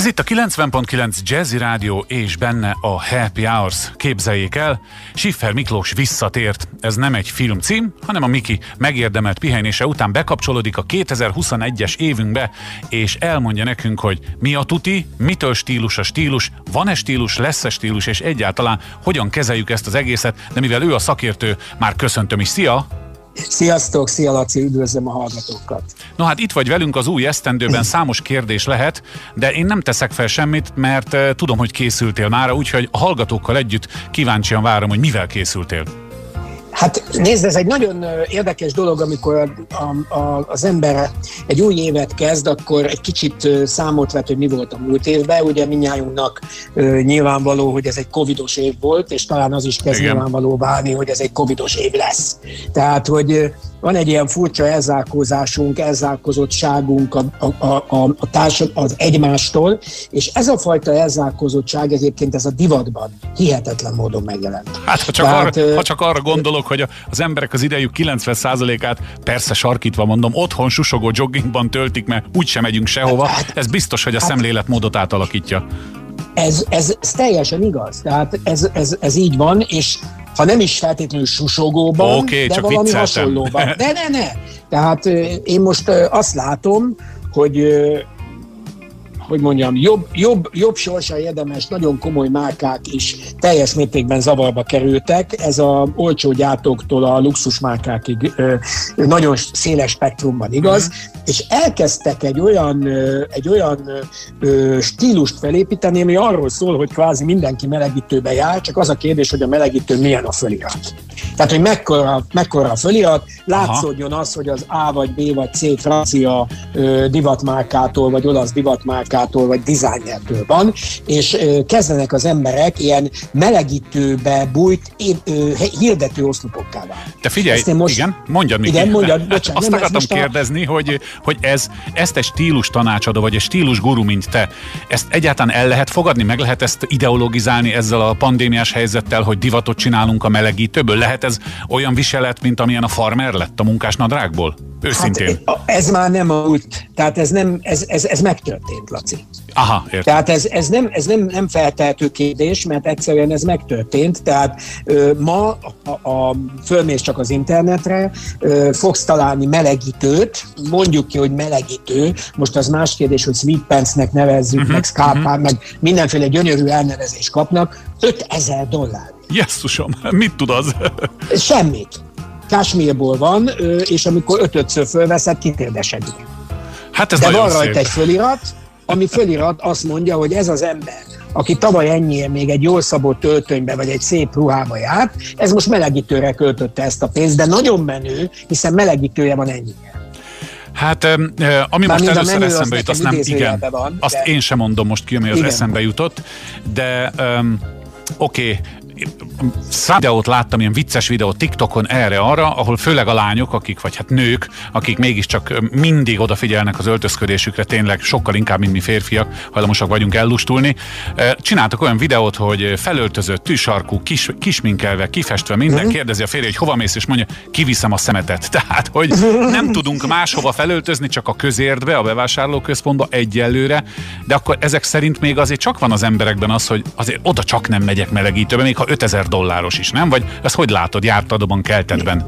Ez itt a 90.9 Jazzy Rádió és benne a Happy Hours. Képzeljék el, Schiffer Miklós visszatért. Ez nem egy filmcím, hanem a Miki megérdemelt pihenése után bekapcsolódik a 2021-es évünkbe, és elmondja nekünk, hogy mi a tuti, mitől stílus a stílus, van-e stílus, lesz-e stílus, és egyáltalán hogyan kezeljük ezt az egészet, de mivel ő a szakértő, már köszöntöm is. Szia! Sziasztok, szia Laci, üdvözlöm a hallgatókat. No hát itt vagy velünk az új esztendőben, számos kérdés lehet, de én nem teszek fel semmit, mert uh, tudom, hogy készültél már, úgyhogy a hallgatókkal együtt kíváncsian várom, hogy mivel készültél. Hát nézd, ez egy nagyon érdekes dolog, amikor a, a, az ember egy új évet kezd, akkor egy kicsit számot vet, hogy mi volt a múlt évben. Ugye minnyájunknak nyilvánvaló, hogy ez egy covidos év volt, és talán az is kezd Igen. nyilvánvaló válni, hogy ez egy covidos év lesz. Tehát, hogy van egy ilyen furcsa elzárkózásunk, elzárkozottságunk a, a, a, a társad, az egymástól, és ez a fajta elzárkozottság egyébként ez a divatban hihetetlen módon megjelent. Hát ha csak, Tehát, arra, ha csak arra gondolok, hogy az emberek az idejük 90%-át, persze sarkítva mondom, otthon susogó joggingban töltik, mert úgysem megyünk sehova, hát, ez biztos, hogy a hát, szemléletmódot átalakítja. Ez, ez, ez teljesen igaz. Tehát ez, ez, ez így van, és ha nem is feltétlenül susogóban, okay, de csak valami vicceltem. hasonlóban. De ne, ne. Tehát én most azt látom, hogy hogy mondjam, jobb, jobb, jobb sorsa érdemes, nagyon komoly márkák is teljes mértékben zavarba kerültek. Ez a olcsó gyártóktól a luxus márkákig nagyon széles spektrumban igaz, mm. és elkezdtek egy olyan, egy olyan stílust felépíteni, ami arról szól, hogy kvázi mindenki melegítőbe jár, csak az a kérdés, hogy a melegítő milyen a fölirat. Tehát, hogy mekkora, mekkora a fölirat, látszódjon az, hogy az A vagy B vagy C francia divatmárkától, vagy olasz divatmárkától grafikától vagy dizájnertől van, és kezdenek az emberek ilyen melegítőbe bújt hirdető oszlopokká Te figyelj, most, igen, mondjad, Miki. Igen, mondjad, bocsánat. Azt nem, akartam kérdezni, a... hogy, hogy ez, ezt egy stílus tanácsadó, vagy egy stílus guru, mint te, ezt egyáltalán el lehet fogadni, meg lehet ezt ideologizálni ezzel a pandémiás helyzettel, hogy divatot csinálunk a melegítőből? Lehet ez olyan viselet, mint amilyen a farmer lett a munkásnadrágból? Őszintén. Hát ez már nem a múlt, tehát ez, nem, ez, ez, ez megtörtént, Laci. Aha, értem. Tehát ez, ez, nem, ez nem, nem feltehető kérdés, mert egyszerűen ez megtörtént. Tehát ö, ma, a, a, fölmész csak az internetre, ö, fogsz találni melegítőt, mondjuk ki, hogy melegítő, most az más kérdés, hogy sweetpants-nek nevezzük, uh-huh, meg scalpán, uh-huh. meg mindenféle gyönyörű elnevezést kapnak, 5000 dollár. Jesszusom, mit tud az? Semmit. Kásmírból van, és amikor ötödször fölveszed, kitérdesedik. Hát ez De van rajta egy fölirat, ami fölirat azt mondja, hogy ez az ember, aki tavaly ennyiért még egy jól szabott öltönybe vagy egy szép ruhába járt, ez most melegítőre költötte ezt a pénzt, de nagyon menő, hiszen melegítője van ennyire. Hát, ami Már most először eszembe jut, azt nem, igen, van, azt de... én sem mondom most ki, ami az igen. eszembe jutott, de um, oké, okay, videót láttam, ilyen vicces videót TikTokon erre-arra, ahol főleg a lányok, akik, vagy hát nők, akik mégiscsak mindig odafigyelnek az öltözködésükre, tényleg sokkal inkább, mint mi férfiak, hajlamosak vagyunk ellustulni. Csináltak olyan videót, hogy felöltözött, tűsarkú, kis, kisminkelve, kifestve, minden uh-huh. kérdezi a férje, hogy hova mész, és mondja, kiviszem a szemetet. Tehát, hogy nem tudunk máshova felöltözni, csak a közértbe, a bevásárlóközpontba egyelőre, de akkor ezek szerint még azért csak van az emberekben az, hogy azért oda csak nem megyek melegítőbe, még ha 5000 dolláros is, nem? Vagy ezt hogy látod, jártadban, keltedben?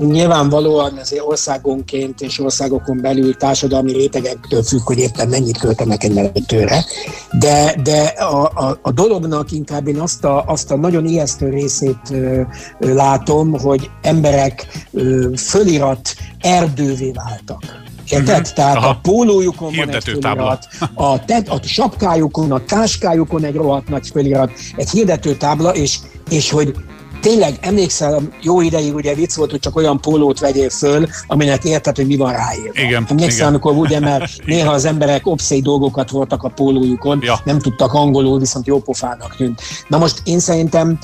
Nyilvánvalóan azért országonként és országokon belül társadalmi rétegektől függ, hogy éppen mennyit költenek egy menetőre, de, de a, a, a dolognak inkább én azt a, azt a nagyon ijesztő részét ö, látom, hogy emberek ö, fölirat erdővé váltak. Érted? Uh-huh. Tehát Aha. a pólójukon van egy felirat, a, te, a sapkájukon, a táskájukon egy rohadt nagy felirat, egy hirdető tábla, és, és hogy tényleg emlékszel, jó ideig ugye vicc volt, hogy csak olyan pólót vegyél föl, aminek érted, hogy mi van ráírva. Igen, Emlékszel, igen. amikor ugye, mert néha az emberek obszély dolgokat voltak a pólójukon, ja. nem tudtak angolul, viszont jó pofának tűnt. Na most én szerintem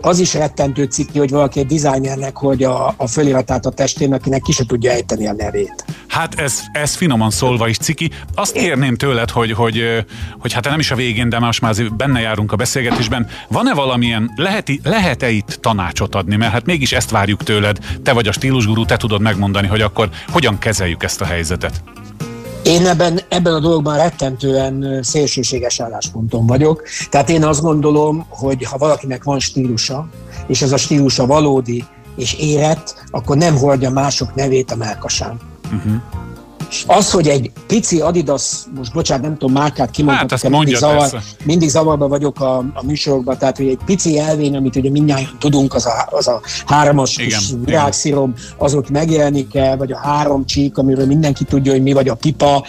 az is rettentő cikki, hogy valaki egy designernek, hogy a, a föliratát a testén, akinek ki se tudja ejteni a nevét. Hát ez, ez finoman szólva is ciki. Azt kérném tőled, hogy, hogy, hogy hát nem is a végén, de most már benne járunk a beszélgetésben. Van-e valamilyen, lehet, lehet-e itt tanácsot adni? Mert hát mégis ezt várjuk tőled. Te vagy a stílusgurú, te tudod megmondani, hogy akkor hogyan kezeljük ezt a helyzetet. Én ebben, ebben a dologban rettentően szélsőséges állásponton vagyok. Tehát én azt gondolom, hogy ha valakinek van stílusa, és ez a stílusa valódi és érett, akkor nem hordja mások nevét a melkasán. Uh-huh. Az, hogy egy pici Adidas, most bocsánat, nem tudom márkát kimondani, hát mindig, zavar, mindig zavarba vagyok a, a műsorokban, tehát hogy egy pici elvén, amit ugye mindjárt tudunk, az a, az a hármas virágszírom, az ott megjelenik el, vagy a három csík, amiről mindenki tudja, hogy mi, vagy a pipa.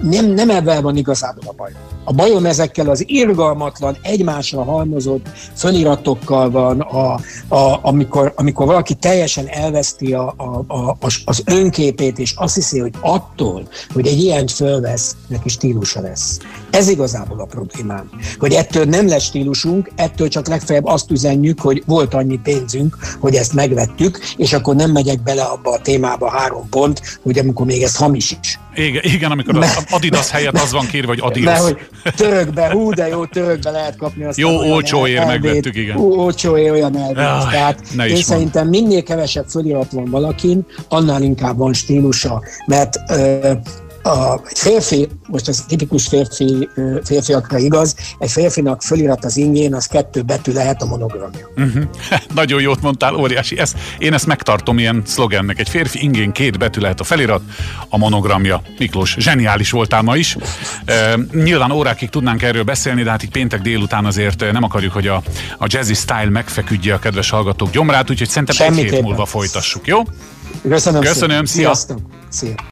Nem, nem ebben van igazából a baj. A bajom ezekkel az irgalmatlan, egymásra halmozott föniratokkal van, a, a, amikor, amikor valaki teljesen elveszti a, a, a, az önképét, és azt hiszi, hogy attól, hogy egy ilyen fölvesz, neki stílusa lesz. Ez igazából a problémám. Hogy ettől nem lesz stílusunk, ettől csak legfeljebb azt üzenjük, hogy volt annyi pénzünk, hogy ezt megvettük, és akkor nem megyek bele abba a témába három pont, hogy amikor még ez hamis is. Igen, igen amikor az Adidas helyett az van kérve, hogy Adidas. Mert hogy törökbe, hú, de jó, törökbe lehet kapni azt. Jó, olcsóért megvettük, igen. Hú, olcsóért olyan elvét. Ja, Tehát én szerintem minél kevesebb fölirat van valakin, annál inkább van stílusa. Mert ö, a, férfi, most ez tipikus férfi, férfiakra igaz, egy férfinak fölirat az ingén, az kettő betű lehet a monogramja. Uh-huh. Nagyon jót mondtál, óriási. Ez, én ezt megtartom ilyen szlogennek. Egy férfi ingén két betű lehet a felirat, a monogramja. Miklós, zseniális voltál ma is. E, nyilván órákig tudnánk erről beszélni, de hát így péntek délután azért nem akarjuk, hogy a, a jazzy style megfeküdje a kedves hallgatók gyomrát, úgyhogy szerintem Semmi egy hét múlva folytassuk, jó? Köszönöm, Köszönöm szépen. szia! Sziasztok! Szia!